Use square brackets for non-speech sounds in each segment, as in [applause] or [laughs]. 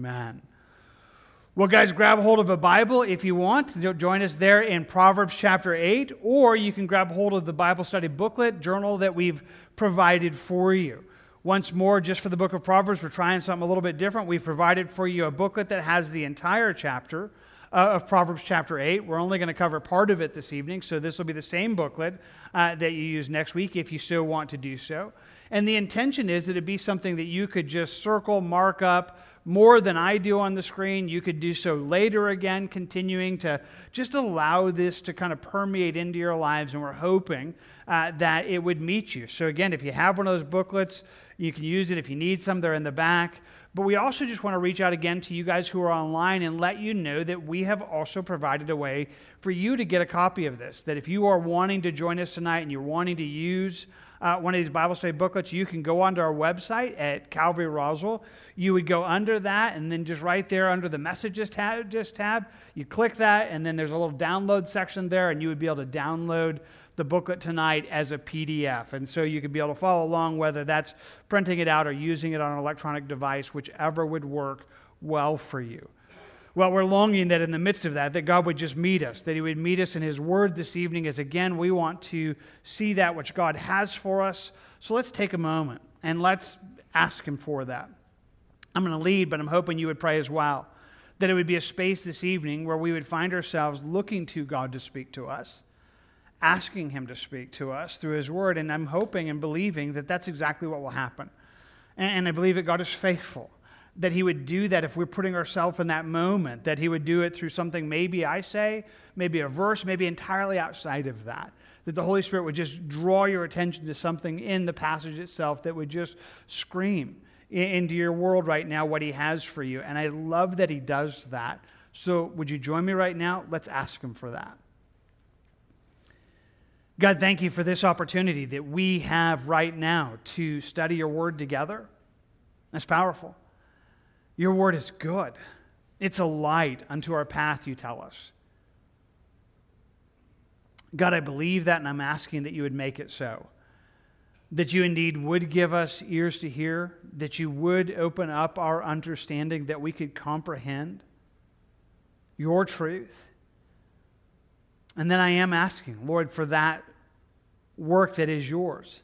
Amen. Well, guys, grab hold of a Bible if you want. Join us there in Proverbs chapter 8, or you can grab hold of the Bible study booklet, journal that we've provided for you. Once more, just for the book of Proverbs, we're trying something a little bit different. We've provided for you a booklet that has the entire chapter uh, of Proverbs chapter 8. We're only going to cover part of it this evening, so this will be the same booklet uh, that you use next week if you so want to do so. And the intention is that it be something that you could just circle, mark up more than I do on the screen. You could do so later again, continuing to just allow this to kind of permeate into your lives. And we're hoping uh, that it would meet you. So, again, if you have one of those booklets, you can use it. If you need some, they're in the back. But we also just want to reach out again to you guys who are online and let you know that we have also provided a way for you to get a copy of this. That if you are wanting to join us tonight and you're wanting to use uh, one of these Bible study booklets, you can go onto our website at Calvary Roswell. You would go under that, and then just right there under the messages tab, just tab, you click that, and then there's a little download section there, and you would be able to download the booklet tonight as a PDF. And so you could be able to follow along, whether that's printing it out or using it on an electronic device, whichever would work well for you. Well, we're longing that in the midst of that, that God would just meet us, that He would meet us in His Word this evening, as again, we want to see that which God has for us. So let's take a moment and let's ask Him for that. I'm going to lead, but I'm hoping you would pray as well. That it would be a space this evening where we would find ourselves looking to God to speak to us asking Him to speak to us through His Word. And I'm hoping and believing that that's exactly what will happen. And I believe that God is faithful, that He would do that if we're putting ourselves in that moment, that He would do it through something maybe I say, maybe a verse, maybe entirely outside of that. That the Holy Spirit would just draw your attention to something in the passage itself that would just scream into your world right now what He has for you. And I love that He does that. So, would you join me right now? Let's ask Him for that. God, thank you for this opportunity that we have right now to study your word together. That's powerful. Your word is good, it's a light unto our path, you tell us. God, I believe that, and I'm asking that you would make it so. That you indeed would give us ears to hear, that you would open up our understanding, that we could comprehend your truth. And then I am asking, Lord, for that work that is yours,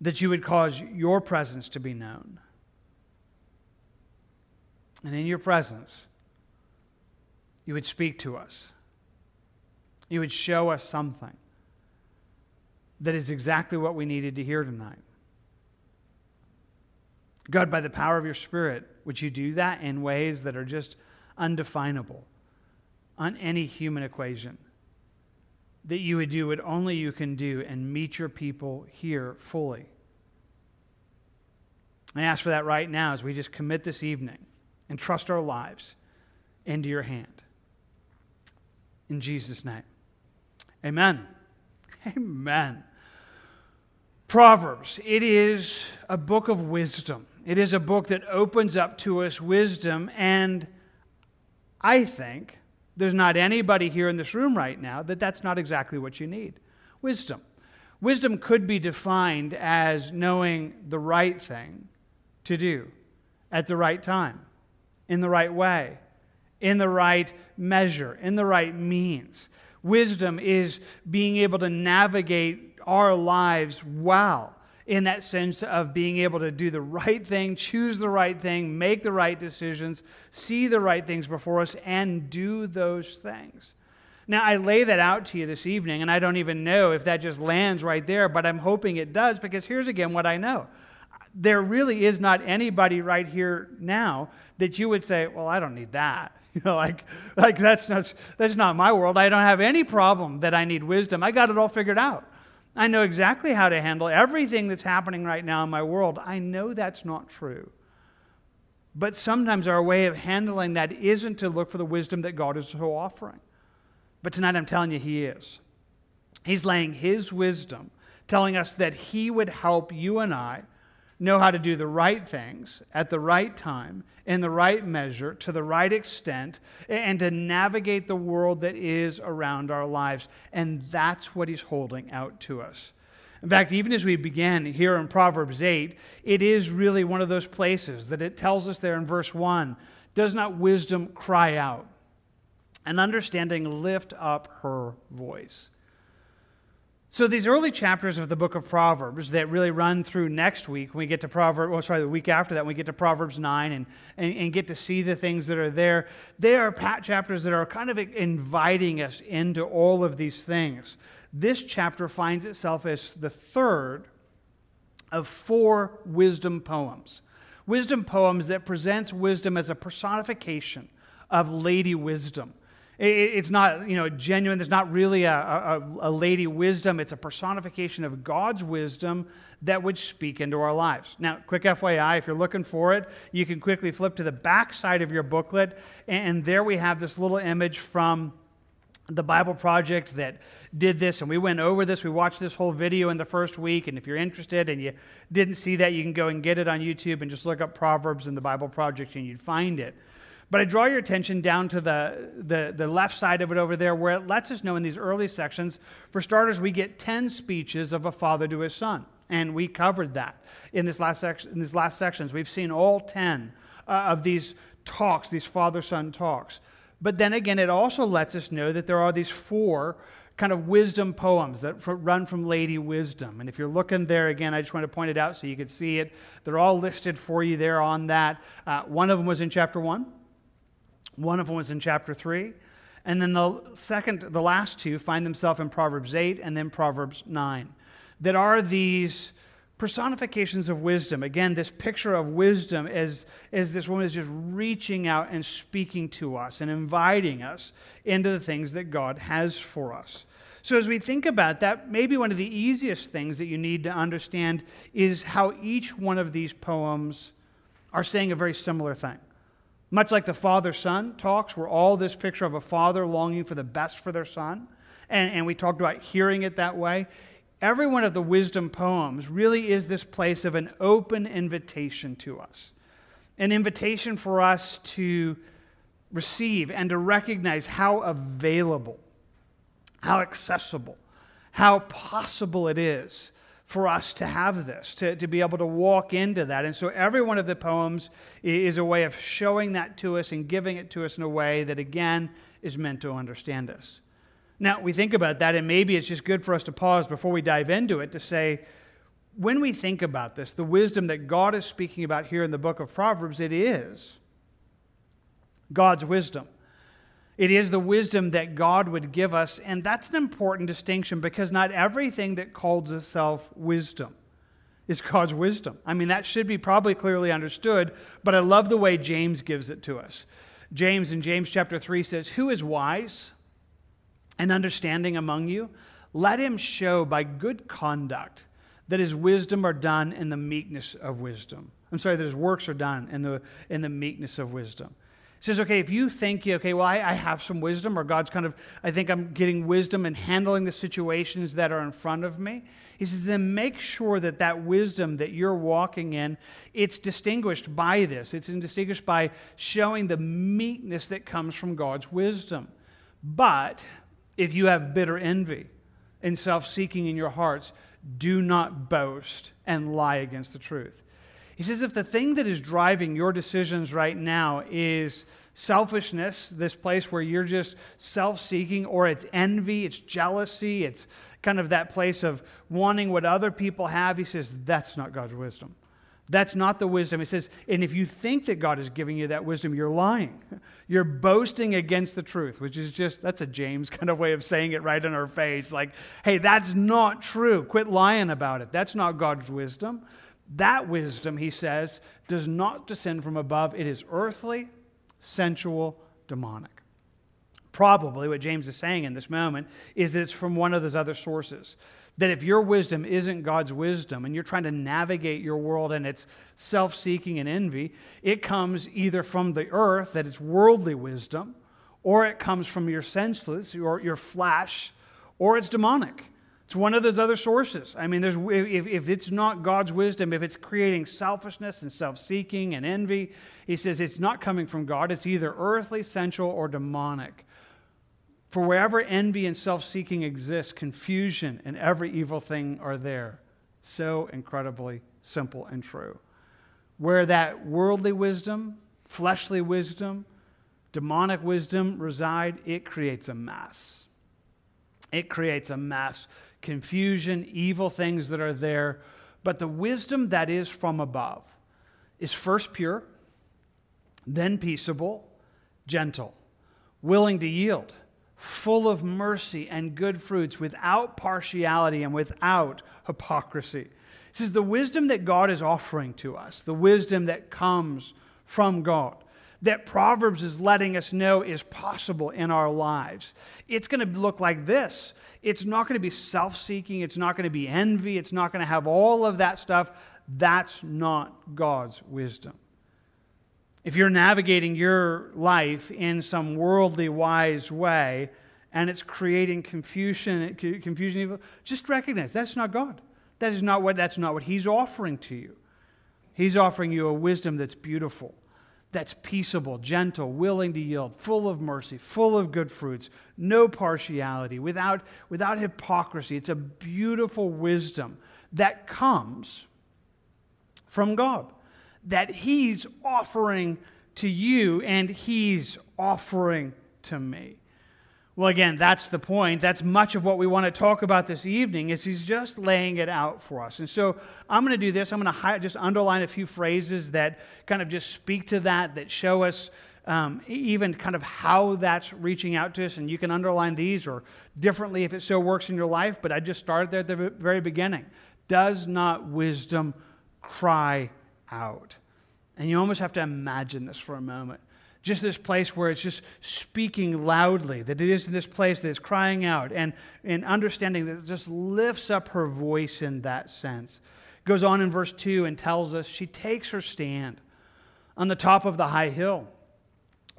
that you would cause your presence to be known. And in your presence, you would speak to us. You would show us something that is exactly what we needed to hear tonight. God, by the power of your Spirit, would you do that in ways that are just undefinable on any human equation? that you would do what only you can do and meet your people here fully. I ask for that right now as we just commit this evening and trust our lives into your hand. In Jesus' name. Amen. Amen. Proverbs, it is a book of wisdom. It is a book that opens up to us wisdom, and I think there's not anybody here in this room right now that that's not exactly what you need wisdom. Wisdom could be defined as knowing the right thing to do at the right time, in the right way, in the right measure, in the right means. Wisdom is being able to navigate our lives well in that sense of being able to do the right thing, choose the right thing, make the right decisions, see the right things before us, and do those things. Now, I lay that out to you this evening, and I don't even know if that just lands right there, but I'm hoping it does because here's again what I know. There really is not anybody right here now that you would say, Well, I don't need that. [laughs] You know, like, like that's, not, that's not my world. I don't have any problem that I need wisdom. I got it all figured out. I know exactly how to handle everything that's happening right now in my world. I know that's not true. But sometimes our way of handling that isn't to look for the wisdom that God is so offering. But tonight I'm telling you, He is. He's laying His wisdom, telling us that He would help you and I know how to do the right things at the right time, in the right measure, to the right extent, and to navigate the world that is around our lives. And that's what he's holding out to us. In fact, even as we begin here in Proverbs 8, it is really one of those places that it tells us there in verse 1 Does not wisdom cry out? And understanding lift up her voice. So these early chapters of the book of Proverbs that really run through next week, when we get to Proverbs, well, oh, sorry, the week after that, we get to Proverbs 9 and, and, and get to see the things that are there. They are chapters that are kind of inviting us into all of these things. This chapter finds itself as the third of four wisdom poems. Wisdom poems that presents wisdom as a personification of lady wisdom. It's not, you know, genuine. There's not really a, a, a, lady wisdom. It's a personification of God's wisdom that would speak into our lives. Now, quick FYI, if you're looking for it, you can quickly flip to the back side of your booklet, and there we have this little image from the Bible Project that did this, and we went over this. We watched this whole video in the first week, and if you're interested and you didn't see that, you can go and get it on YouTube and just look up Proverbs in the Bible Project, and you'd find it. But I draw your attention down to the, the, the, left side of it over there, where it lets us know in these early sections, for starters, we get 10 speeches of a father to his son. And we covered that in, this last section, in these last sections. We've seen all 10 uh, of these talks, these father son talks. But then again, it also lets us know that there are these four kind of wisdom poems that run from Lady Wisdom. And if you're looking there again, I just want to point it out so you can see it. They're all listed for you there on that. Uh, one of them was in chapter 1. One of them was in chapter 3. And then the second, the last two find themselves in Proverbs 8 and then Proverbs 9. That are these personifications of wisdom. Again, this picture of wisdom as, as this woman is just reaching out and speaking to us and inviting us into the things that God has for us. So, as we think about that, maybe one of the easiest things that you need to understand is how each one of these poems are saying a very similar thing. Much like the father son talks, we're all this picture of a father longing for the best for their son. And, and we talked about hearing it that way. Every one of the wisdom poems really is this place of an open invitation to us, an invitation for us to receive and to recognize how available, how accessible, how possible it is for us to have this, to, to be able to walk into that. And so every one of the poems is a way of showing that to us and giving it to us in a way that, again, is meant to understand us. Now, we think about that, and maybe it's just good for us to pause before we dive into it to say, when we think about this, the wisdom that God is speaking about here in the book of Proverbs, it is God's wisdom. It is the wisdom that God would give us, and that's an important distinction because not everything that calls itself wisdom is God's wisdom. I mean, that should be probably clearly understood, but I love the way James gives it to us. James in James chapter 3 says, Who is wise and understanding among you? Let him show by good conduct that his wisdom are done in the meekness of wisdom. I'm sorry, that his works are done in the, in the meekness of wisdom says, okay, if you think, okay, well, I, I, have some wisdom, or God's kind of, I think I'm getting wisdom and handling the situations that are in front of me. He says, then make sure that that wisdom that you're walking in, it's distinguished by this. It's distinguished by showing the meekness that comes from God's wisdom. But if you have bitter envy and self seeking in your hearts, do not boast and lie against the truth. He says, if the thing that is driving your decisions right now is selfishness, this place where you're just self seeking, or it's envy, it's jealousy, it's kind of that place of wanting what other people have, he says, that's not God's wisdom. That's not the wisdom. He says, and if you think that God is giving you that wisdom, you're lying. [laughs] You're boasting against the truth, which is just, that's a James [laughs] kind of way of saying it right in our face. Like, hey, that's not true. Quit lying about it. That's not God's wisdom. That wisdom, he says, does not descend from above. It is earthly, sensual, demonic. Probably what James is saying in this moment is that it's from one of those other sources. That if your wisdom isn't God's wisdom and you're trying to navigate your world and it's self seeking and envy, it comes either from the earth, that it's worldly wisdom, or it comes from your senseless, or your flesh, or it's demonic. It's one of those other sources. I mean, there's, if, if it's not God's wisdom, if it's creating selfishness and self seeking and envy, he says it's not coming from God. It's either earthly, sensual, or demonic. For wherever envy and self seeking exists, confusion and every evil thing are there. So incredibly simple and true. Where that worldly wisdom, fleshly wisdom, demonic wisdom reside, it creates a mess. It creates a mess. Confusion, evil things that are there. But the wisdom that is from above is first pure, then peaceable, gentle, willing to yield, full of mercy and good fruits, without partiality and without hypocrisy. This is the wisdom that God is offering to us, the wisdom that comes from God, that Proverbs is letting us know is possible in our lives. It's going to look like this. It's not going to be self seeking. It's not going to be envy. It's not going to have all of that stuff. That's not God's wisdom. If you're navigating your life in some worldly wise way and it's creating confusion, confusion, just recognize that's not God. That is not what, that's not what He's offering to you. He's offering you a wisdom that's beautiful, that's peaceable, gentle, willing to yield, full of mercy, full of good fruits, no partiality, without, without hypocrisy. It's a beautiful wisdom that comes from God that He's offering to you and He's offering to me. Well, again, that's the point. That's much of what we want to talk about this evening is he's just laying it out for us. And so I'm going to do this. I'm going to just underline a few phrases that kind of just speak to that, that show us um, even kind of how that's reaching out to us. And you can underline these or differently if it so works in your life. But I just started there at the very beginning. Does not wisdom cry out. And you almost have to imagine this for a moment. Just this place where it's just speaking loudly, that it is in this place that is crying out and, and understanding that just lifts up her voice in that sense. Goes on in verse 2 and tells us she takes her stand on the top of the high hill,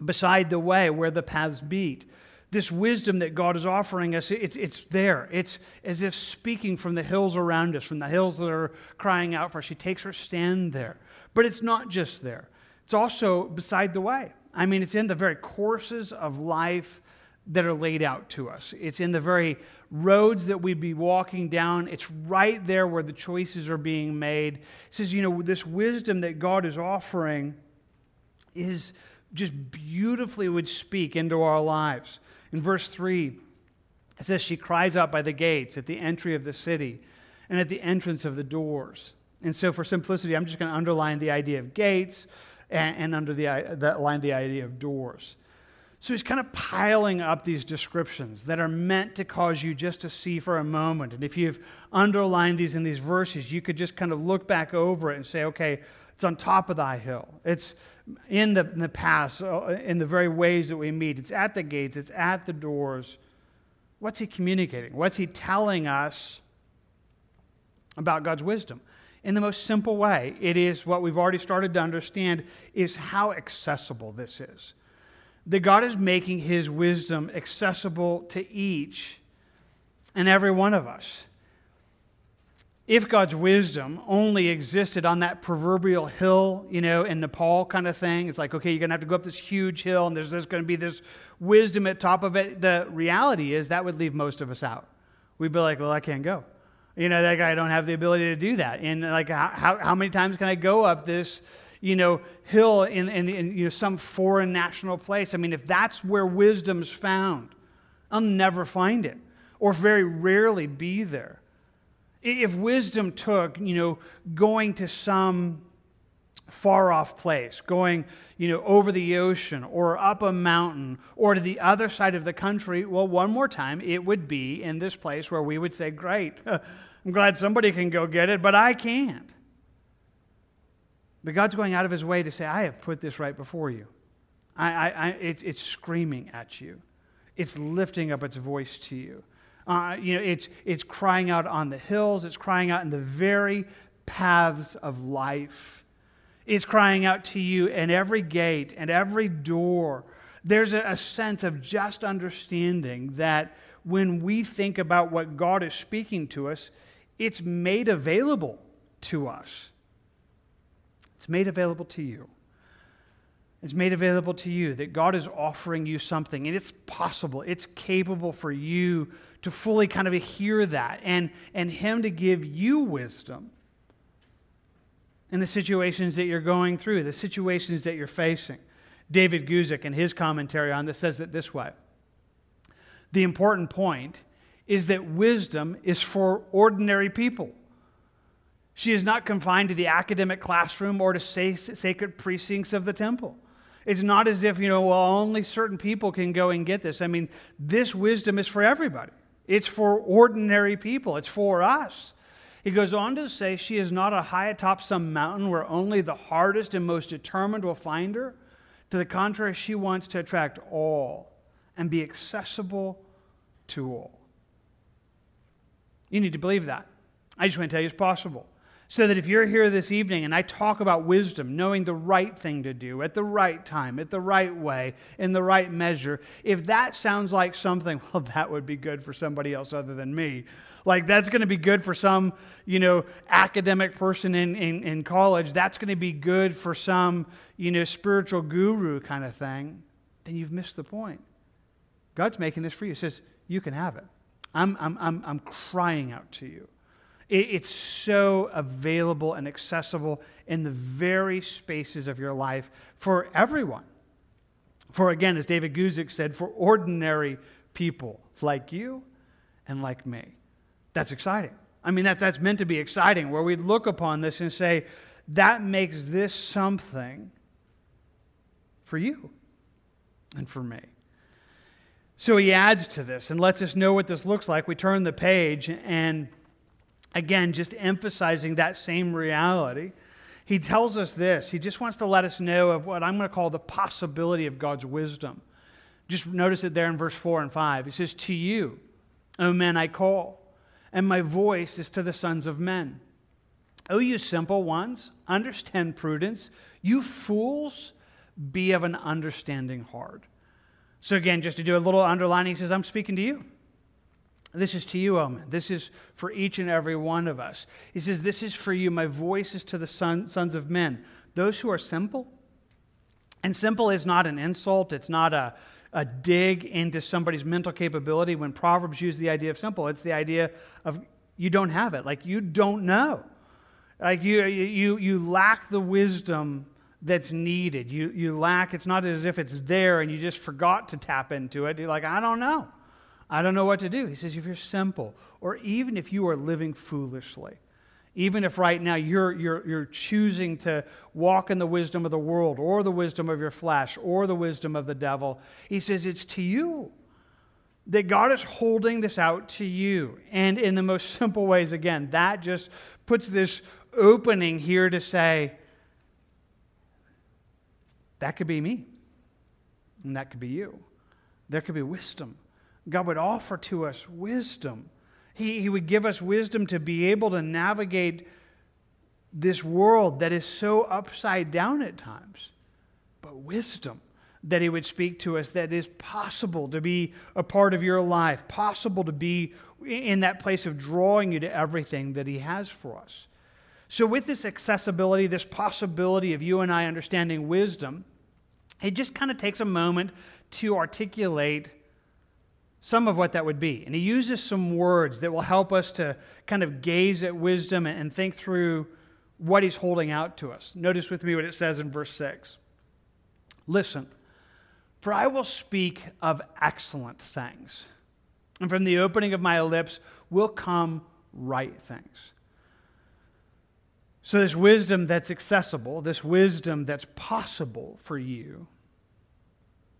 beside the way where the paths meet this wisdom that God is offering us, it's, it's there. It's as if speaking from the hills around us, from the hills that are crying out for us. She takes her stand there. But it's not just there, it's also beside the way. I mean, it's in the very courses of life that are laid out to us. It's in the very roads that we'd be walking down. It's right there where the choices are being made. It says, you know, this wisdom that God is offering is just beautifully would speak into our lives. In verse 3, it says, She cries out by the gates at the entry of the city and at the entrance of the doors. And so, for simplicity, I'm just going to underline the idea of gates and, and under the that line the idea of doors. So he's kind of piling up these descriptions that are meant to cause you just to see for a moment. And if you've underlined these in these verses, you could just kind of look back over it and say, okay, it's on top of thy hill. It's in the, in the past, uh, in the very ways that we meet. It's at the gates, it's at the doors. What's he communicating? What's he telling us about God's wisdom? In the most simple way, it is what we've already started to understand is how accessible this is. That God is making his wisdom accessible to each and every one of us if God's wisdom only existed on that proverbial hill, you know, in Nepal kind of thing, it's like, okay, you're going to have to go up this huge hill and there's, there's going to be this wisdom at top of it. The reality is that would leave most of us out. We'd be like, well, I can't go. You know, that guy don't have the ability to do that. And like, how, how many times can I go up this, you know, hill in, in, in you know, some foreign national place? I mean, if that's where wisdom's found, I'll never find it or very rarely be there. If wisdom took, you know, going to some far off place, going, you know, over the ocean or up a mountain or to the other side of the country, well, one more time, it would be in this place where we would say, Great, [laughs] I'm glad somebody can go get it, but I can't. But God's going out of his way to say, I have put this right before you. I, I, I it, it's screaming at you, it's lifting up its voice to you. Uh, you know, it's, it's crying out on the hills, it's crying out in the very paths of life. It's crying out to you in every gate and every door. There's a, a sense of just understanding that when we think about what God is speaking to us, it's made available to us. It's made available to you. It's made available to you that God is offering you something, and it's possible, it's capable for you to fully kind of hear that and, and Him to give you wisdom in the situations that you're going through, the situations that you're facing. David Guzik, in his commentary on this, says it this way The important point is that wisdom is for ordinary people. She is not confined to the academic classroom or to sacred precincts of the temple. It's not as if, you know, well, only certain people can go and get this. I mean, this wisdom is for everybody, it's for ordinary people, it's for us. He goes on to say, She is not a high atop some mountain where only the hardest and most determined will find her. To the contrary, she wants to attract all and be accessible to all. You need to believe that. I just want to tell you it's possible. So that if you're here this evening and I talk about wisdom, knowing the right thing to do at the right time, at the right way, in the right measure, if that sounds like something, [laughs] well, that would be good for somebody else other than me. Like that's going to be good for some, you know, academic person in, in, in college. That's going to be good for some, you know, spiritual guru kind of thing. Then you've missed the point. God's making this for you. He says, you can have it. I'm, I'm, I'm, I'm crying out to you. It's so available and accessible in the very spaces of your life for everyone. For again, as David Guzik said, for ordinary people like you and like me. That's exciting. I mean, that, that's meant to be exciting, where we look upon this and say, that makes this something for you and for me. So he adds to this and lets us know what this looks like. We turn the page and Again, just emphasizing that same reality. He tells us this. He just wants to let us know of what I'm going to call the possibility of God's wisdom. Just notice it there in verse 4 and 5. He says, To you, O men, I call, and my voice is to the sons of men. O you simple ones, understand prudence. You fools, be of an understanding heart. So, again, just to do a little underlining, he says, I'm speaking to you. This is to you, oh Omen. This is for each and every one of us. He says, This is for you. My voice is to the son, sons of men, those who are simple. And simple is not an insult, it's not a, a dig into somebody's mental capability. When Proverbs use the idea of simple, it's the idea of you don't have it, like you don't know. Like you, you, you lack the wisdom that's needed. You, you lack, it's not as if it's there and you just forgot to tap into it. You're like, I don't know. I don't know what to do. He says, if you're simple, or even if you are living foolishly, even if right now you're, you're, you're choosing to walk in the wisdom of the world, or the wisdom of your flesh, or the wisdom of the devil, he says, it's to you. That God is holding this out to you. And in the most simple ways, again, that just puts this opening here to say, that could be me. And that could be you. There could be wisdom. God would offer to us wisdom. He, he would give us wisdom to be able to navigate this world that is so upside down at times, but wisdom that He would speak to us that is possible to be a part of your life, possible to be in that place of drawing you to everything that He has for us. So, with this accessibility, this possibility of you and I understanding wisdom, it just kind of takes a moment to articulate some of what that would be. And he uses some words that will help us to kind of gaze at wisdom and think through what he's holding out to us. Notice with me what it says in verse 6. Listen, for I will speak of excellent things, and from the opening of my lips will come right things. So, this wisdom that's accessible, this wisdom that's possible for you,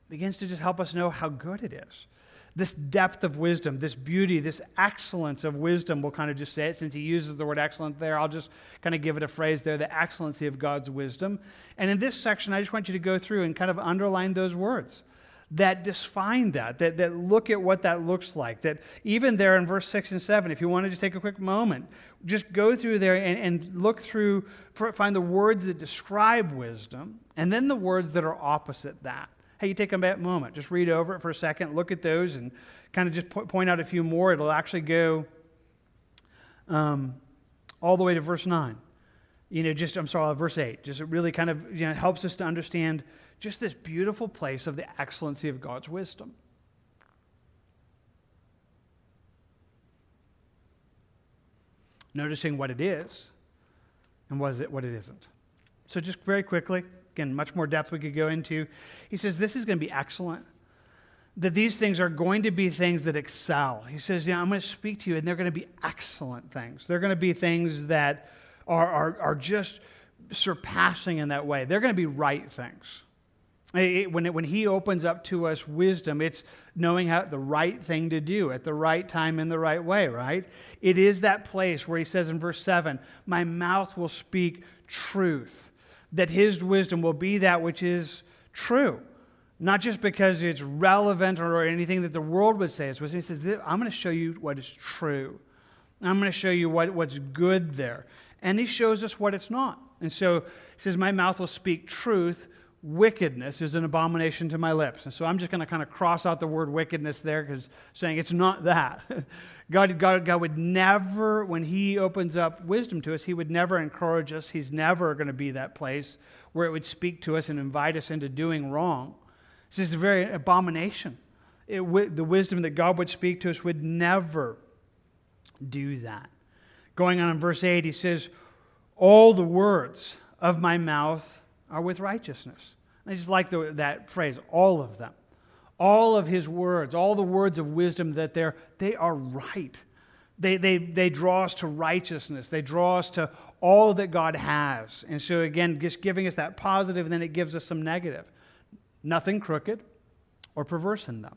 begins to just help us know how good it is this depth of wisdom, this beauty, this excellence of wisdom, we'll kind of just say it since he uses the word excellent there. I'll just kind of give it a phrase there the excellency of God's wisdom. And in this section, I just want you to go through and kind of underline those words that define that, that, that look at what that looks like. That even there in verse 6 and 7, if you want to just take a quick moment, just go through there and, and look through, find the words that describe wisdom, and then the words that are opposite that. Hey, you take a moment, just read over it for a second, look at those, and kind of just point out a few more. It'll actually go um, all the way to verse 9. You know, just, I'm sorry, verse 8. Just it really kind of you know, helps us to understand just this beautiful place of the excellency of God's wisdom. Noticing what it is and what, it isn't. So, just very quickly, again, much more depth we could go into. He says this is going to be excellent. That these things are going to be things that excel. He says, Yeah, I'm going to speak to you, and they're going to be excellent things. They're going to be things that are, are, are just surpassing in that way. They're going to be right things. When, it, when he opens up to us wisdom, it's knowing how the right thing to do at the right time in the right way, right? It is that place where he says in verse 7 My mouth will speak truth, that his wisdom will be that which is true. Not just because it's relevant or anything that the world would say. It's wisdom. He says, I'm going to show you what is true. I'm going to show you what, what's good there. And he shows us what it's not. And so he says, My mouth will speak truth wickedness is an abomination to my lips. And so I'm just going to kind of cross out the word wickedness there because saying it's not that. [laughs] God, God, God would never, when He opens up wisdom to us, He would never encourage us. He's never going to be that place where it would speak to us and invite us into doing wrong. This is a very abomination. It, the wisdom that God would speak to us would never do that. Going on in verse 8, He says, All the words of my mouth are with righteousness. I just like the, that phrase, all of them. All of his words, all the words of wisdom that they're, they are right. They, they, they draw us to righteousness. They draw us to all that God has. And so, again, just giving us that positive, and then it gives us some negative. Nothing crooked or perverse in them.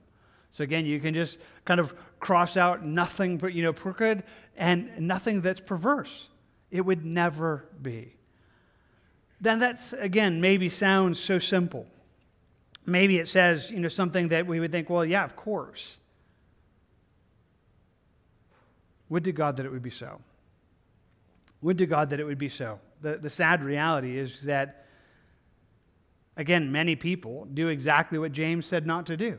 So, again, you can just kind of cross out nothing, but you know, crooked and nothing that's perverse. It would never be then that's, again, maybe sounds so simple. Maybe it says, you know, something that we would think, well, yeah, of course. Would to God that it would be so. Would to God that it would be so. The, the sad reality is that, again, many people do exactly what James said not to do.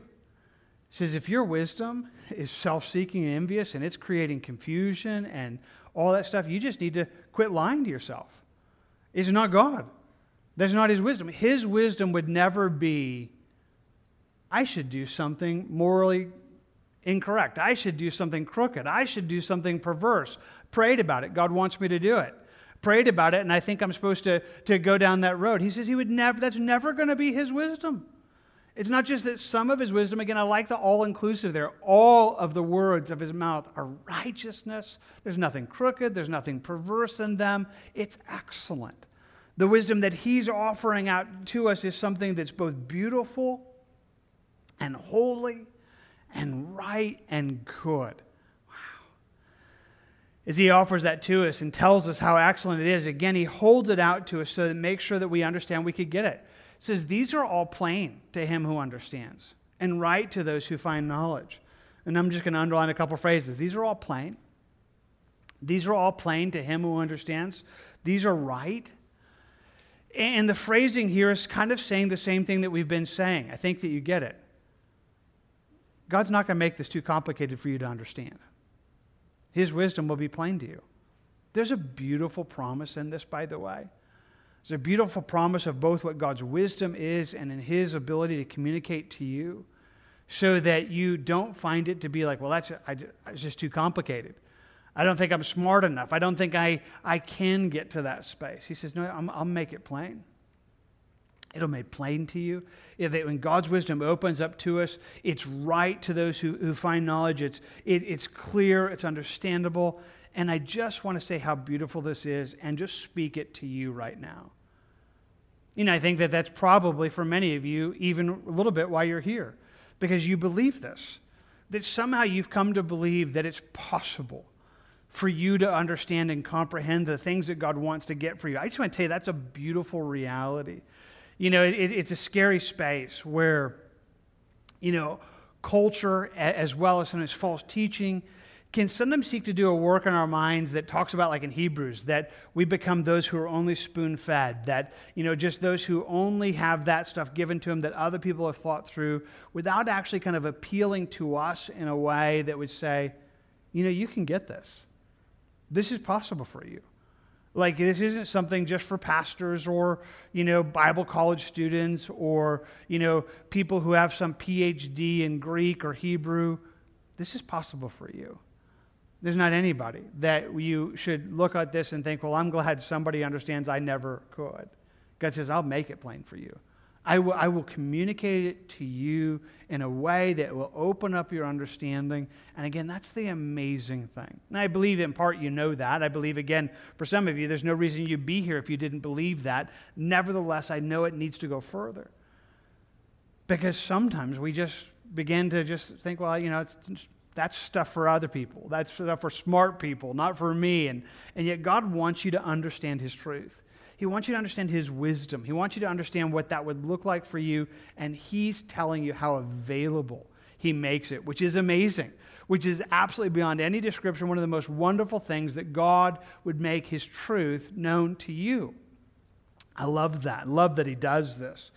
He says, if your wisdom is self seeking and envious and it's creating confusion and all that stuff, you just need to quit lying to yourself. It's not God. That's not His wisdom. His wisdom would never be, I should do something morally incorrect. I should do something crooked. I should do something perverse. Prayed about it. God wants me to do it. Prayed about it, and I think I'm supposed to, to go down that road. He says he would never, that's never going to be his wisdom. It's not just that some of his wisdom, again, I like the all inclusive there. All of the words of his mouth are righteousness. There's nothing crooked, there's nothing perverse in them. It's excellent. The wisdom that he's offering out to us is something that's both beautiful and holy and right and good. Wow. As he offers that to us and tells us how excellent it is, again, he holds it out to us so that make sure that we understand we could get it says, These are all plain to him who understands, and right to those who find knowledge. And I'm just going to underline a couple phrases. These are all plain. These are all plain to him who understands. These are right. And the phrasing here is kind of saying the same thing that we've been saying. I think that you get it. God's not going to make this too complicated for you to understand. His wisdom will be plain to you. There's a beautiful promise in this, by the way. It's a beautiful promise of both what God's wisdom is and in His ability to communicate to you so that you don't find it to be like, well, that's I, it's just too complicated. I don't think I'm smart enough. I don't think I, I can get to that space. He says, no, i will make it plain. It'll make plain to you. That when God's wisdom opens up to us, it's right to those who, who find knowledge. It's, it, it's clear, it's understandable. And I just want to say how beautiful this is and just speak it to you right now. You know, I think that that's probably for many of you even a little bit why you're here, because you believe this. That somehow you've come to believe that it's possible for you to understand and comprehend the things that God wants to get for you. I just want to tell you that's a beautiful reality. You know, it, it's a scary space where, you know, culture as well as some false teaching can sometimes seek to do a work in our minds that talks about like in hebrews that we become those who are only spoon fed that you know just those who only have that stuff given to them that other people have thought through without actually kind of appealing to us in a way that would say you know you can get this this is possible for you Like this isn't something just for pastors or, you know, Bible college students or, you know, people who have some PhD in Greek or Hebrew. This is possible for you. There's not anybody that you should look at this and think, well, I'm glad somebody understands I never could. God says, I'll make it plain for you. I will, I will communicate it to you in a way that will open up your understanding. And again, that's the amazing thing. And I believe in part you know that. I believe, again, for some of you, there's no reason you'd be here if you didn't believe that. Nevertheless, I know it needs to go further. Because sometimes we just begin to just think, well, you know, it's, that's stuff for other people. That's stuff for smart people, not for me. And, and yet, God wants you to understand His truth. He wants you to understand His wisdom. He wants you to understand what that would look like for you. And He's telling you how available He makes it, which is amazing, which is absolutely beyond any description. One of the most wonderful things that God would make His truth known to you. I love that. Love that He does this.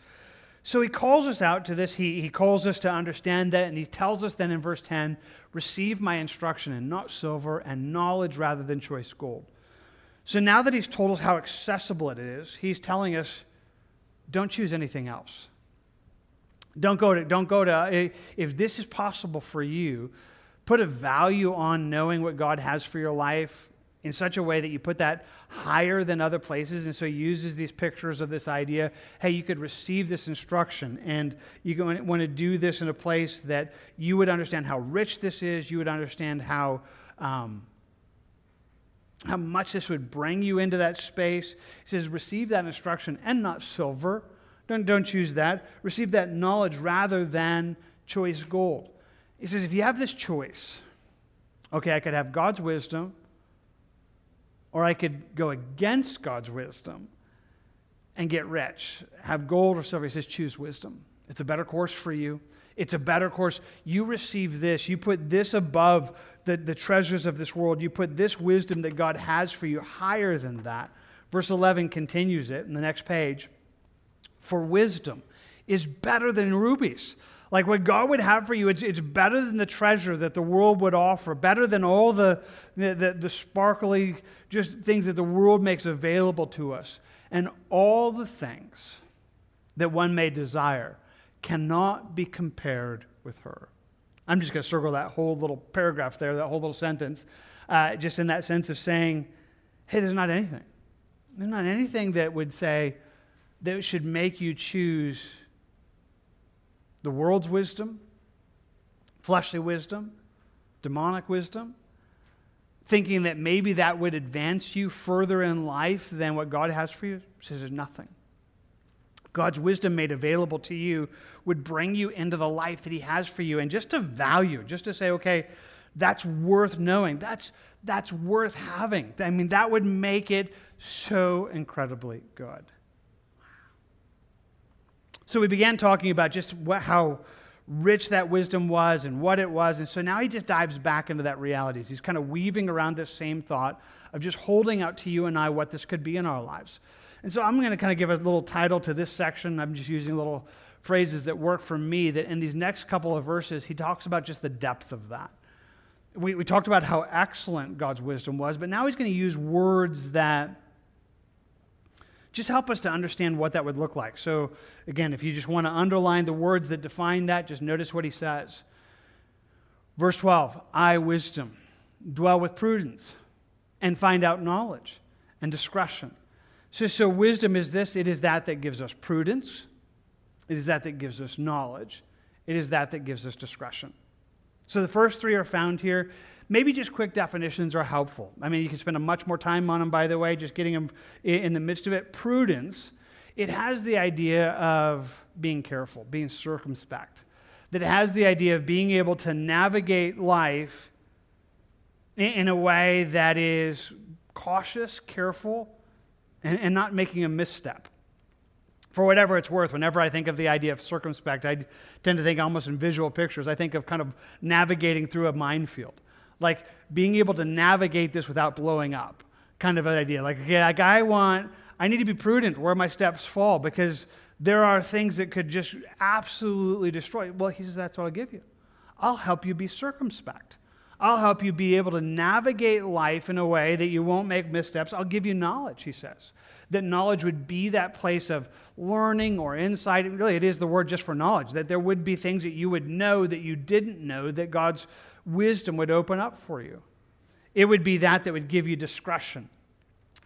So he calls us out to this. He, he calls us to understand that, and he tells us then in verse 10 receive my instruction in not silver and knowledge rather than choice gold. So now that he's told us how accessible it is, he's telling us don't choose anything else. Don't go to, don't go to, uh, if this is possible for you, put a value on knowing what God has for your life in such a way that you put that higher than other places. And so he uses these pictures of this idea hey, you could receive this instruction, and you want to do this in a place that you would understand how rich this is, you would understand how. Um, how much this would bring you into that space. He says, receive that instruction and not silver. Don't, don't choose that. Receive that knowledge rather than choice gold. He says, if you have this choice, okay, I could have God's wisdom, or I could go against God's wisdom and get rich, have gold or silver. He says, choose wisdom. It's a better course for you. It's a better course. You receive this. You put this above the, the treasures of this world. You put this wisdom that God has for you higher than that. Verse 11 continues it in the next page. For wisdom is better than rubies. Like what God would have for you, it's, it's better than the treasure that the world would offer, better than all the, the, the, the sparkly just things that the world makes available to us. And all the things that one may desire cannot be compared with her. I'm just going to circle that whole little paragraph there, that whole little sentence, uh, just in that sense of saying, hey, there's not anything. There's not anything that would say that should make you choose the world's wisdom, fleshly wisdom, demonic wisdom, thinking that maybe that would advance you further in life than what God has for you. says there's nothing. God's wisdom made available to you would bring you into the life that He has for you. And just to value, just to say, okay, that's worth knowing, that's, that's worth having. I mean, that would make it so incredibly good. So we began talking about just what, how rich that wisdom was and what it was. And so now he just dives back into that reality. He's kind of weaving around this same thought of just holding out to you and I what this could be in our lives. And so I'm going to kind of give a little title to this section. I'm just using little phrases that work for me that in these next couple of verses, he talks about just the depth of that. We, we talked about how excellent God's wisdom was, but now he's going to use words that just help us to understand what that would look like. So, again, if you just want to underline the words that define that, just notice what he says. Verse 12 I, wisdom, dwell with prudence and find out knowledge and discretion. So, so wisdom is this it is that that gives us prudence, it is that that gives us knowledge, it is that that gives us discretion. So the first three are found here. Maybe just quick definitions are helpful. I mean, you can spend a much more time on them, by the way, just getting them in the midst of it. Prudence, it has the idea of being careful, being circumspect, that it has the idea of being able to navigate life in a way that is cautious, careful, and, and not making a misstep. For whatever it's worth, whenever I think of the idea of circumspect, I tend to think almost in visual pictures. I think of kind of navigating through a minefield, like being able to navigate this without blowing up, kind of an idea. Like, okay, like I want, I need to be prudent where my steps fall because there are things that could just absolutely destroy. Well, he says, that's what I'll give you. I'll help you be circumspect. I'll help you be able to navigate life in a way that you won't make missteps. I'll give you knowledge, he says. That knowledge would be that place of learning or insight. Really, it is the word just for knowledge, that there would be things that you would know that you didn't know, that God's wisdom would open up for you. It would be that that would give you discretion.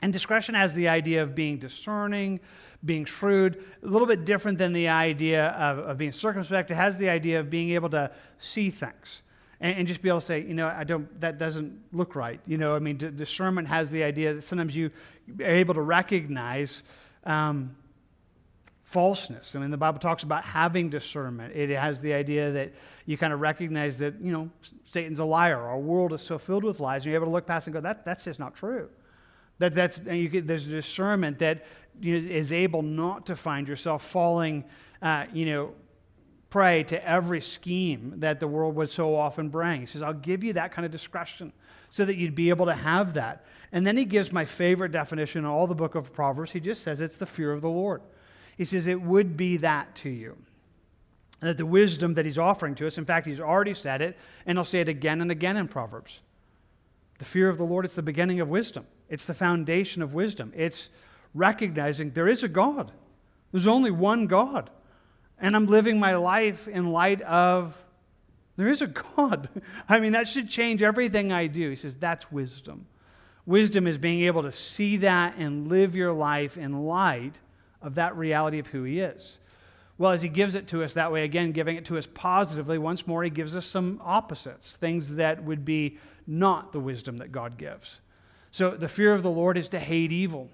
And discretion has the idea of being discerning, being shrewd, a little bit different than the idea of, of being circumspect. It has the idea of being able to see things and, and, just be able to say, you know, I don't, that doesn't look right. You know, I mean, d- discernment has the idea that sometimes you are able to recognize um, falseness. I mean, the Bible talks about having discernment. It has the idea that you kind of recognize that, you know, Satan's a liar. Our world is so filled with lies. And you're able to look past and go, that, that's just not true. That, that's, and you get, there's a discernment that you know, is able not to find yourself falling, uh, you know, prey to every scheme that the world would so often bring. He says, I'll give you that kind of discretion so that you'd be able to have that. And then he gives my favorite definition in all the book of Proverbs. He just says it's the fear of the Lord. He says it would be that to you. And that the wisdom that he's offering to us, in fact, he's already said it, and he'll say it again and again in Proverbs. The fear of the Lord, it's the beginning of wisdom. It's the foundation of wisdom. It's recognizing there is a God. There's only one God. And I'm living my life in light of there is a God. [laughs] I mean, that should change everything I do. He says that's wisdom. Wisdom is being able to see that and live your life in light of that reality of who He is. Well, as He gives it to us that way, again, giving it to us positively, once more, He gives us some opposites, things that would be not the wisdom that God gives. So the fear of the Lord is to hate evil,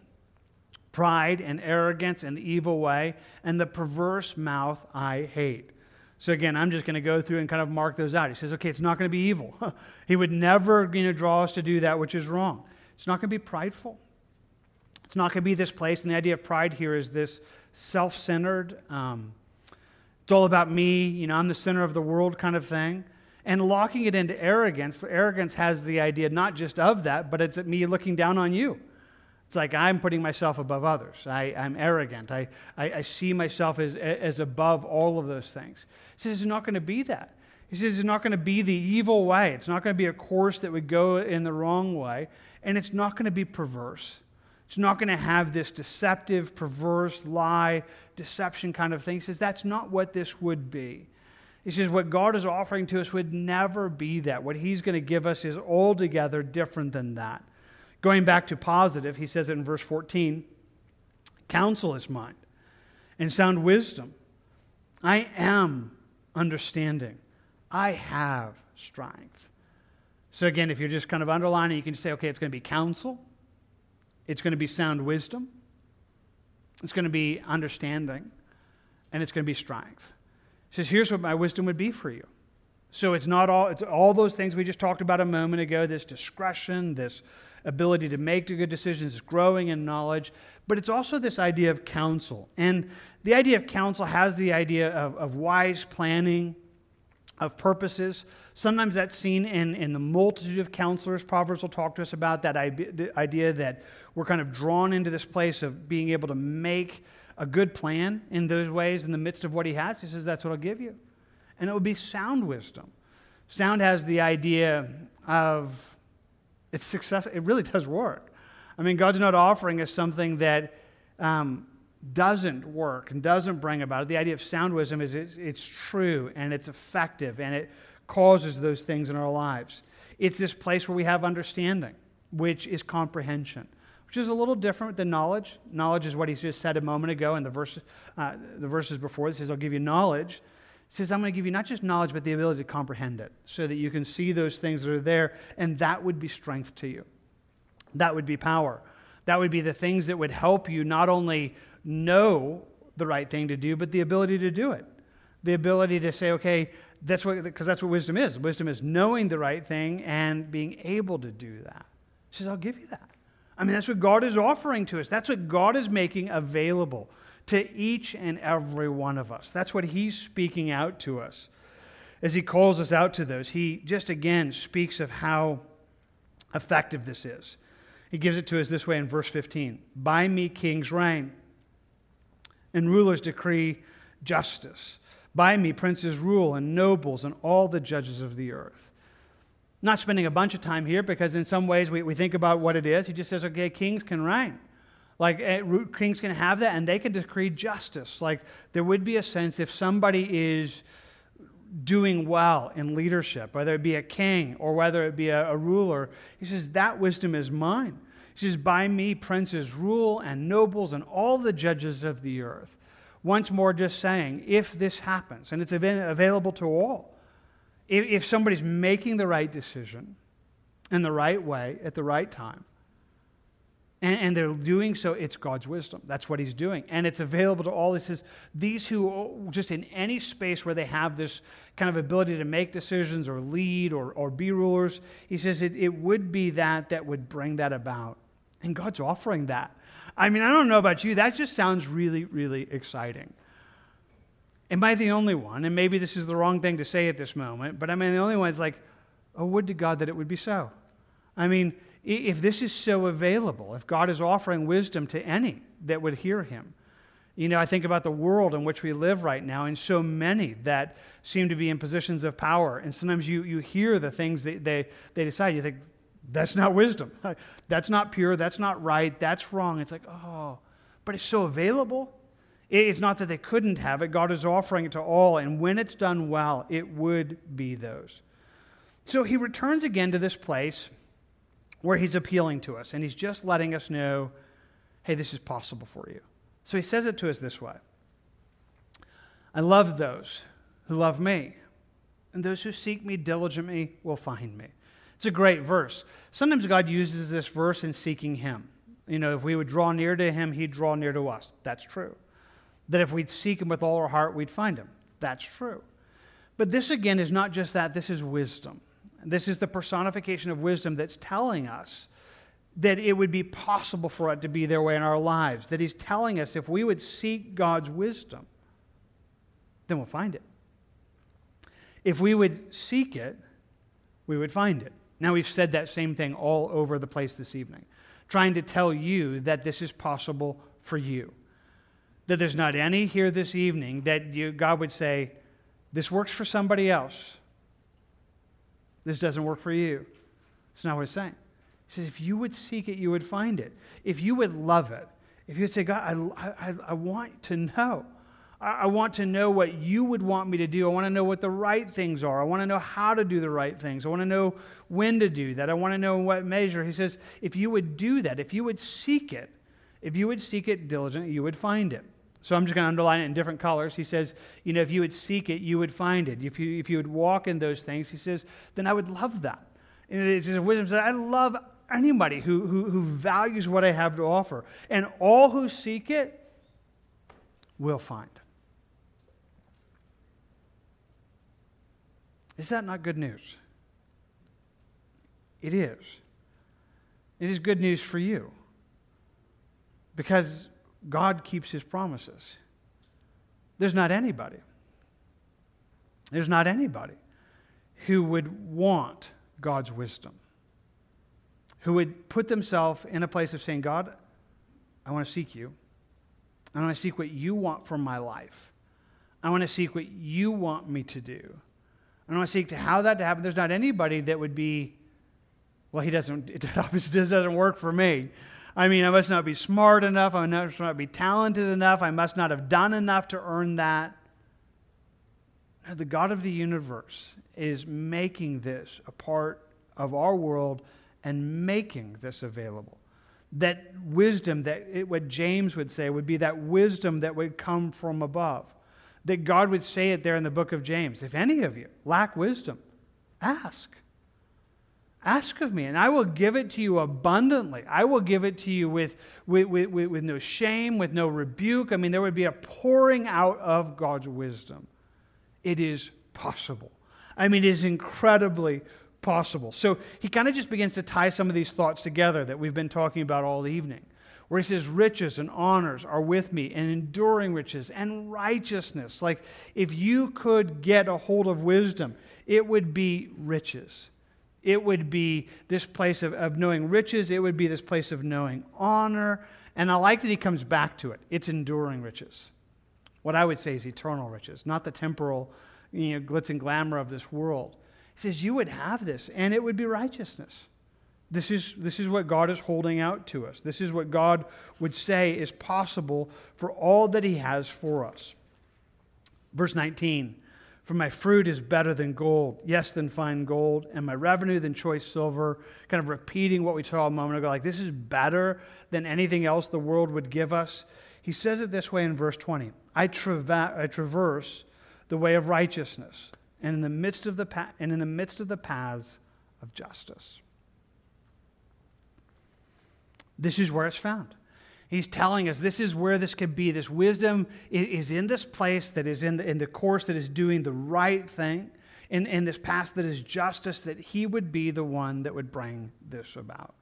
pride and arrogance and the evil way, and the perverse mouth I hate. So again, I'm just going to go through and kind of mark those out. He says, okay, it's not going to be evil. [laughs] he would never you know, draw us to do that which is wrong. It's not going to be prideful. It's not going to be this place. And the idea of pride here is this self centered, um, it's all about me, you know, I'm the center of the world kind of thing and locking it into arrogance. Arrogance has the idea not just of that, but it's at me looking down on you. It's like I'm putting myself above others. I, I'm arrogant. I, I, I, see myself as, as above all of those things. He says it's not going to be that. He says it's not going to be the evil way. It's not going to be a course that would go in the wrong way. And it's not going to be perverse. It's not going to have this deceptive, perverse, lie, deception kind of thing. He says that's not what this would be. He says, What God is offering to us would never be that. What He's going to give us is altogether different than that. Going back to positive, He says it in verse 14 Counsel is mine, and sound wisdom. I am understanding. I have strength. So, again, if you're just kind of underlining, you can say, okay, it's going to be counsel, it's going to be sound wisdom, it's going to be understanding, and it's going to be strength. He says, Here's what my wisdom would be for you. So it's not all, it's all those things we just talked about a moment ago this discretion, this ability to make good decisions, growing in knowledge, but it's also this idea of counsel. And the idea of counsel has the idea of, of wise planning, of purposes. Sometimes that's seen in, in the multitude of counselors. Proverbs will talk to us about that idea that we're kind of drawn into this place of being able to make a good plan in those ways in the midst of what he has, he says, That's what I'll give you. And it would be sound wisdom. Sound has the idea of it's success. It really does work. I mean, God's not offering us something that um, doesn't work and doesn't bring about it. The idea of sound wisdom is it's, it's true and it's effective and it causes those things in our lives. It's this place where we have understanding, which is comprehension which is a little different than knowledge. Knowledge is what he just said a moment ago in the, verse, uh, the verses before. It says, I'll give you knowledge. Says, I'm going to give you not just knowledge, but the ability to comprehend it so that you can see those things that are there, and that would be strength to you. That would be power. That would be the things that would help you not only know the right thing to do, but the ability to do it. The ability to say, okay, that's what, because that's what wisdom is. Wisdom is knowing the right thing and being able to do that. He says, I'll give you that. I mean, that's what God is offering to us. That's what God is making available to each and every one of us. That's what He's speaking out to us. As He calls us out to those, He just again speaks of how effective this is. He gives it to us this way in verse 15 By me kings reign, and rulers decree justice. By me princes rule, and nobles, and all the judges of the earth. Not spending a bunch of time here because, in some ways, we, we think about what it is. He just says, okay, kings can reign. Like, eh, kings can have that and they can decree justice. Like, there would be a sense if somebody is doing well in leadership, whether it be a king or whether it be a, a ruler, he says, that wisdom is mine. He says, By me princes rule and nobles and all the judges of the earth. Once more, just saying, if this happens, and it's available to all, if, if somebody's making the right decision in the right way at the right time, and, and, they're doing so, it's God's wisdom. That's what he's doing. And it's available to all. This is these who, just in any space where they have this kind of ability to make decisions or lead or, or be rulers, he says it, it would be that that would bring that about. And God's offering that. I mean, I don't know about you, that just sounds really, really exciting. Am I the only one? And maybe this is the wrong thing to say at this moment, but I mean, the only one is like, oh, would to God that it would be so. I mean, if this is so available, if God is offering wisdom to any that would hear him, you know, I think about the world in which we live right now, and so many that seem to be in positions of power. And sometimes you, you hear the things that they, they decide. You think, that's not wisdom. [laughs] That's not pure. That's not right. That's wrong. It's like, oh, but it's so available. It's not that they couldn't have it. God is offering it to all. And when it's done well, it would be those. So he returns again to this place where he's appealing to us and he's just letting us know hey, this is possible for you. So he says it to us this way I love those who love me, and those who seek me diligently will find me. It's a great verse. Sometimes God uses this verse in seeking Him. You know, if we would draw near to Him, He'd draw near to us. That's true. That if we'd seek Him with all our heart, we'd find Him. That's true. But this, again, is not just that, this is wisdom. This is the personification of wisdom that's telling us that it would be possible for it to be their way in our lives. That He's telling us if we would seek God's wisdom, then we'll find it. If we would seek it, we would find it. Now, we've said that same thing all over the place this evening, trying to tell you that this is possible for you. That there's not any here this evening that you, God would say, This works for somebody else. This doesn't work for you. It's not what he's saying. He says, If you would seek it, you would find it. If you would love it, if you would say, God, I, I, I want to know. I want to know what you would want me to do. I want to know what the right things are. I want to know how to do the right things. I want to know when to do that. I want to know in what measure. He says, if you would do that, if you would seek it, if you would seek it diligently, you would find it. So I'm just going to underline it in different colors. He says, you know, if you would seek it, you would find it. If you, if you would walk in those things, he says, then I would love that. And it's just wisdom says, I love anybody who, who, who values what I have to offer. And all who seek it will find. Is that not good news? It is. It is good news for you because God keeps his promises. There's not anybody, there's not anybody who would want God's wisdom, who would put themselves in a place of saying, God, I want to seek you. I want to seek what you want from my life. I want to seek what you want me to do. I want to seek to how that to happen. There's not anybody that would be, well, he doesn't, [laughs] it obviously doesn't work for me. I mean, I must not be smart enough. I must not be talented enough. I must not have done enough to earn that. The God of the universe is making this a part of our world and making this available. That wisdom, that it, what James would say, would be that wisdom that would come from above that God would say it there in the book of James. If any of you lack wisdom, ask. Ask of me, and I will give it to you abundantly. I will give it to you with, with, with, with, no shame, with no rebuke. I mean, there would be a pouring out of God's wisdom. It is possible. I mean, it is incredibly possible. So he kind of just begins to tie some of these thoughts together that we've been talking about all evening where he says, Riches and honors are with me, and enduring riches and righteousness. Like, if you could get a hold of wisdom, it would be riches. It would be this place of, of knowing riches. It would be this place of knowing honor. And I like that he comes back to it. It's enduring riches. What I would say is eternal riches, not the temporal you know, glitz and glamour of this world. He says, You would have this, and it would be righteousness. This is, this is what God is holding out to us. This is what God would say is possible for all that He has for us. Verse 19 For my fruit is better than gold, yes, than fine gold, and my revenue than choice silver. Kind of repeating what we saw a moment ago, like this is better than anything else the world would give us. He says it this way in verse 20 I, I traverse the way of righteousness, and in the midst of the, pa- and in the midst of the paths of justice. This is where it's found. He's telling us this is where this could be. This wisdom is in this place that is in the, in the course that is doing the right thing, in, in this path that is justice, that he would be the one that would bring this about.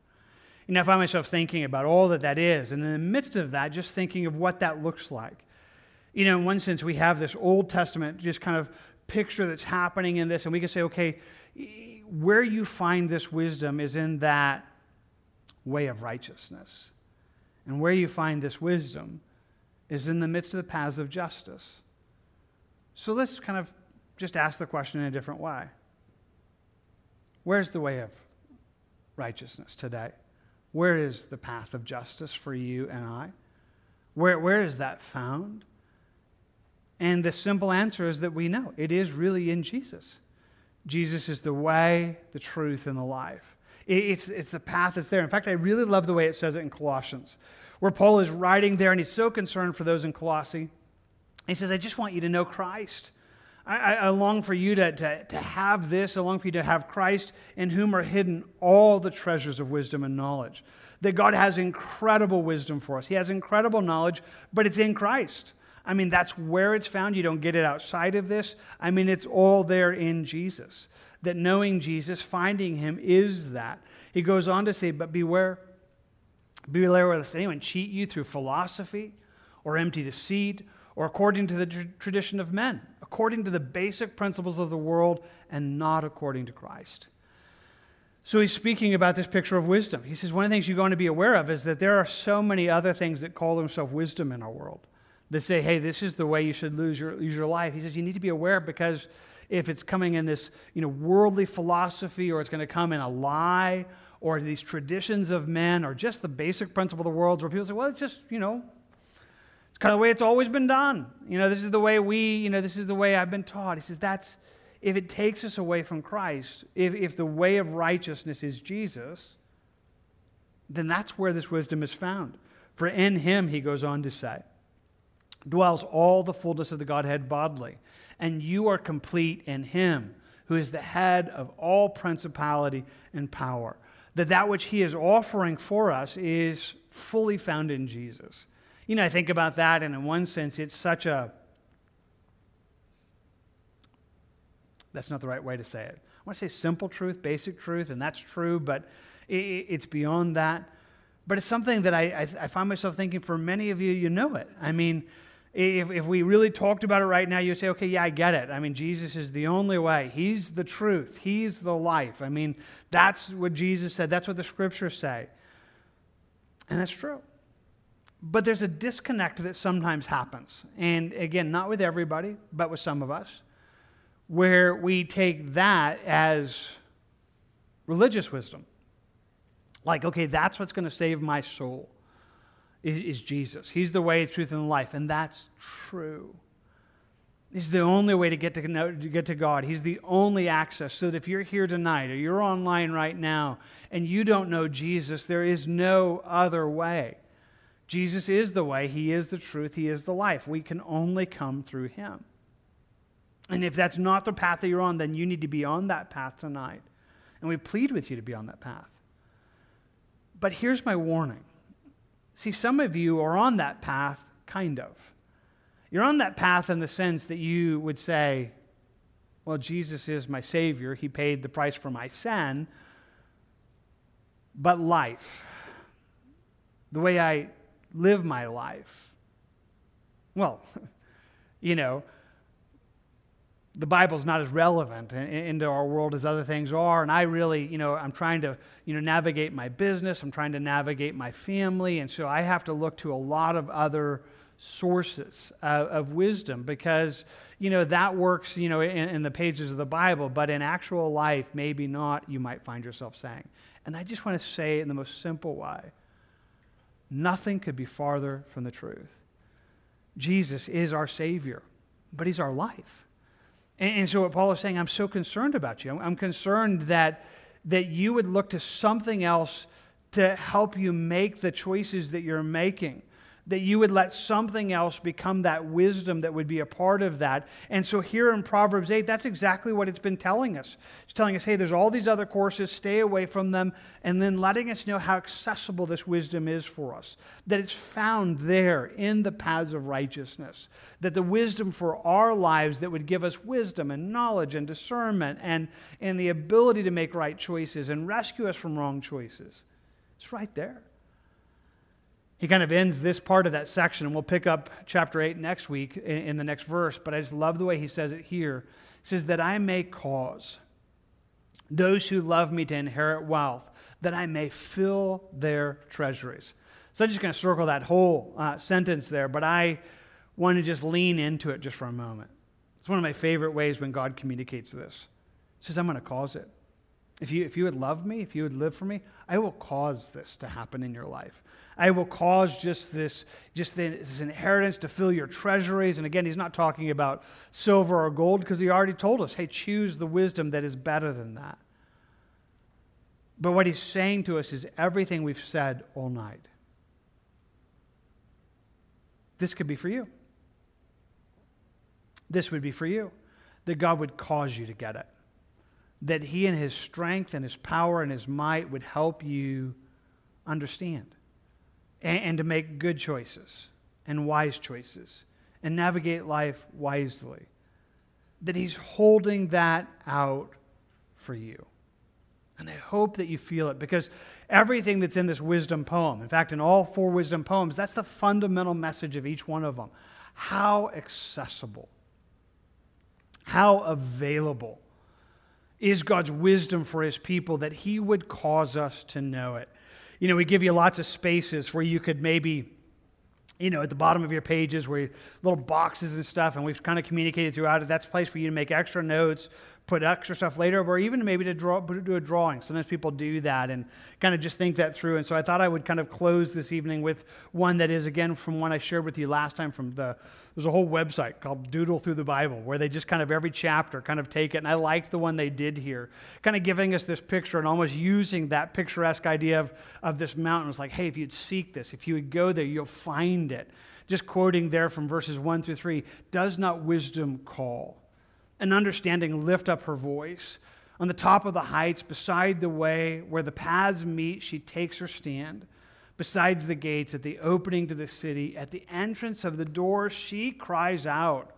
You know, I find myself thinking about all that that is, and in the midst of that, just thinking of what that looks like. You know, in one sense, we have this Old Testament just kind of picture that's happening in this, and we can say, okay, where you find this wisdom is in that way of righteousness. And where you find this wisdom is in the midst of the paths of justice. So let's kind of just ask the question in a different way. Where's the way of righteousness today? Where is the path of justice for you and I? Where, where is that found? And the simple answer is that we know it is really in Jesus. Jesus is the way, the truth, and the life. It's, it's the path that's there. In fact, I really love the way it says it in Colossians, where Paul is writing there and he's so concerned for those in Colossae. He says, I just want you to know Christ. I, I, long for you to, to, to have this. I long for you to have Christ, in whom are hidden all the treasures of wisdom and knowledge. That God has incredible wisdom for us. He has incredible knowledge, but it's in Christ. I mean, that's where it's found. You don't get it outside of this. I mean, it's all there in Jesus that knowing Jesus, finding him, is that. He goes on to say, But beware, beware lest anyone cheat you through philosophy or empty deceit or according to the tr- tradition of men, according to the basic principles of the world and not according to Christ. So he's speaking about this picture of wisdom. He says, One of the things you're going to be aware of is that there are so many other things that call themselves wisdom in our world. That say, hey, this is the way you should lose your, lose your life. He says, you need to be aware because if it's coming in this you know, worldly philosophy or it's going to come in a lie or these traditions of men or just the basic principle of the world where people say, well, it's just, you know, it's kind of the way it's always been done. You know, this is the way we, you know, this is the way I've been taught. He says, that's, if it takes us away from Christ, if, if the way of righteousness is Jesus, then that's where this wisdom is found. For in him, he goes on to say, dwells all the fullness of the Godhead bodily and you are complete in him who is the head of all principality and power. That that which he is offering for us is fully found in jesus. You know i think about that and in one sense it's such a that's not the right way to say it. I want to say simple truth basic truth and that's true but it's beyond that. But it's something that I, I, find myself thinking for many of you you know it. I mean if, if we really talked about it right now, you'd say, okay, yeah, I get it. I mean, Jesus is the only way. He's the truth. He's the life. I mean, that's what Jesus said. That's what the scriptures say. And that's true. But there's a disconnect that sometimes happens. And again, not with everybody, but with some of us, where we take that as religious wisdom. Like, okay, that's what's going to save my soul is, is Jesus. He's the way, truth, and life. And that's true. He's the only way to get to, know, to get to God. He's the only access. So that if you're here tonight or you're online right now and you don't know Jesus, there is no other way. Jesus is the way, He is the truth, He is the life. We can only come through Him. And if that's not the path that you're on, then you need to be on that path tonight. And we plead with you to be on that path. But here's my warning See, some of you are on that path, kind of. You're on that path in the sense that you would say, well, Jesus is my Savior. He paid the price for my sin. But life, the way I live my life, well, [laughs] you know, the Bible's not as relevant into our world as other things are. And I really, you know, I'm trying to, you know, navigate my business. I'm trying to navigate my family. And so I have to look to a lot of other sources of, of wisdom because, you know, that works, you know, in, in the pages of the Bible, but in actual life, maybe not, you might find yourself saying. And I just want to say in the most simple way nothing could be farther from the truth. Jesus is our Savior, but He's our life. And, and so, what Paul is saying, I'm so concerned about you. I'm, I'm concerned that, that you would look to something else to help you make the choices that you're making that you would let something else become that wisdom that would be a part of that. And so here in Proverbs 8, that's exactly what it's been telling us. It's telling us, hey, there's all these other courses, stay away from them, and then letting us know how accessible this wisdom is for us. That it's found there in the paths of righteousness. That the wisdom for our lives that would give us wisdom and knowledge and discernment and, and the ability to make right choices and rescue us from wrong choices. It's right there. He kind of ends this part of that section, and we'll pick up chapter 8 next week in, the next verse, but I just love the way he says it here. He says, That I may cause those who love me to inherit wealth, that I may fill their treasuries. So I'm just going to circle that whole uh, sentence there, but I want to just lean into it just for a moment. It's one of my favorite ways when God communicates this. He says, I'm going to cause it. If you, if you would love me, if you would live for me, I will cause this to happen in your life. I will cause just this, just this inheritance to fill your treasuries. And again, he's not talking about silver or gold because he already told us, hey, choose the wisdom that is better than that. But what he's saying to us is everything we've said all night. This could be for you. This would be for you. That God would cause you to get it. That He, in His strength and His power and His might, would help you understand and, and to make good choices and wise choices and navigate life wisely. That He's holding that out for you. And I hope that you feel it because everything that's in this wisdom poem, in fact, in all four wisdom poems, that's the fundamental message of each one of them. How accessible, how available is God's wisdom for his people that he would cause us to know it you know, we give you lots of spaces where you could maybe, you know, at the bottom of your pages where little boxes and stuff, and we've kind of communicated throughout it. That's a place for you to make extra notes, put extra stuff later, or even maybe to draw, do a drawing. Sometimes people do that and kind of just think that through. And so I thought I would kind of close this evening with one that is, again, from one I shared with you last time from the there's a whole website called Doodle Through the Bible where they just kind of every chapter kind of take it. And I liked the one they did here, kind of giving us this picture and almost using that picturesque idea of, of this mountain. It's like, hey, if you'd seek this, if you would go there, you'll find it. Just quoting there from verses 1 through 3 Does not wisdom call? And understanding lift up her voice. On the top of the heights, beside the way where the paths meet, she takes her stand besides the gates, at the opening to the city, at the entrance of the door, she cries out,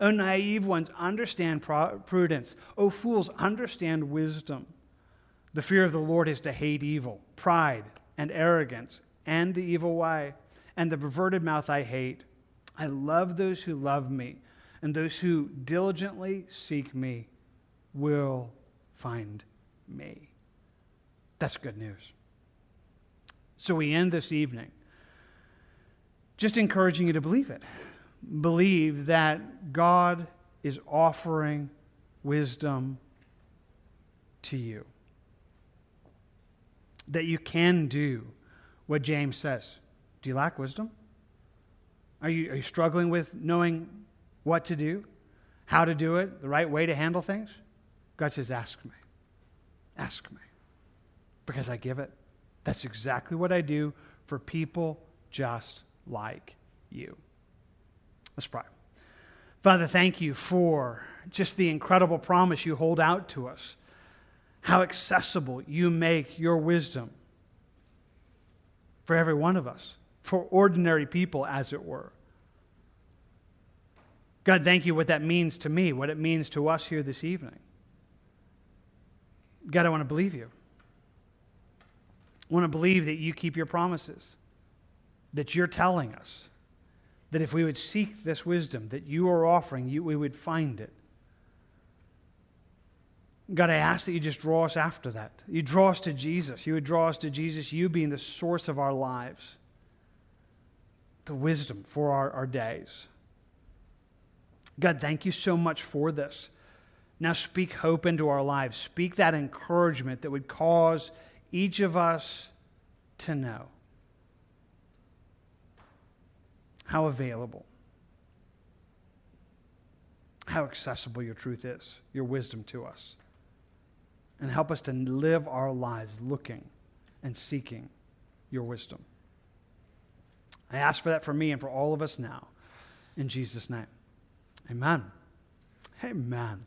O naive ones, understand prudence. O fools, understand wisdom. The fear of the Lord is to hate evil, pride, and arrogance, and the evil way, and the perverted mouth I hate. I love those who love me, and those who diligently seek me will find me. That's good news. So we end this evening just encouraging you to believe it. Believe that God is offering wisdom to you. That you can do what James says. Do you lack wisdom? Are you, are you struggling with knowing what to do, how to do it, the right way to handle things? God says, Ask me. Ask me. Because I give it. That's exactly what I do for people just like you. Let's pray. Father, thank you for just the incredible promise you hold out to us, how accessible you make your wisdom for every one of us, for ordinary people, as it were. God, thank you what that means to me, what it means to us here this evening. God, I want to believe you. I want to believe that you keep your promises, that you're telling us that if we would seek this wisdom that you are offering, you, we would find it. God, I ask that you just draw us after that. You draw us to Jesus. You would draw us to Jesus, you being the source of our lives. the wisdom for our, our days. God, thank you so much for this. Now speak hope into our lives. Speak that encouragement that would cause each of us to know how available, how accessible your truth is, your wisdom to us. And help us to live our lives looking and seeking your wisdom. I ask for that for me and for all of us now. In Jesus' name. Amen. Amen.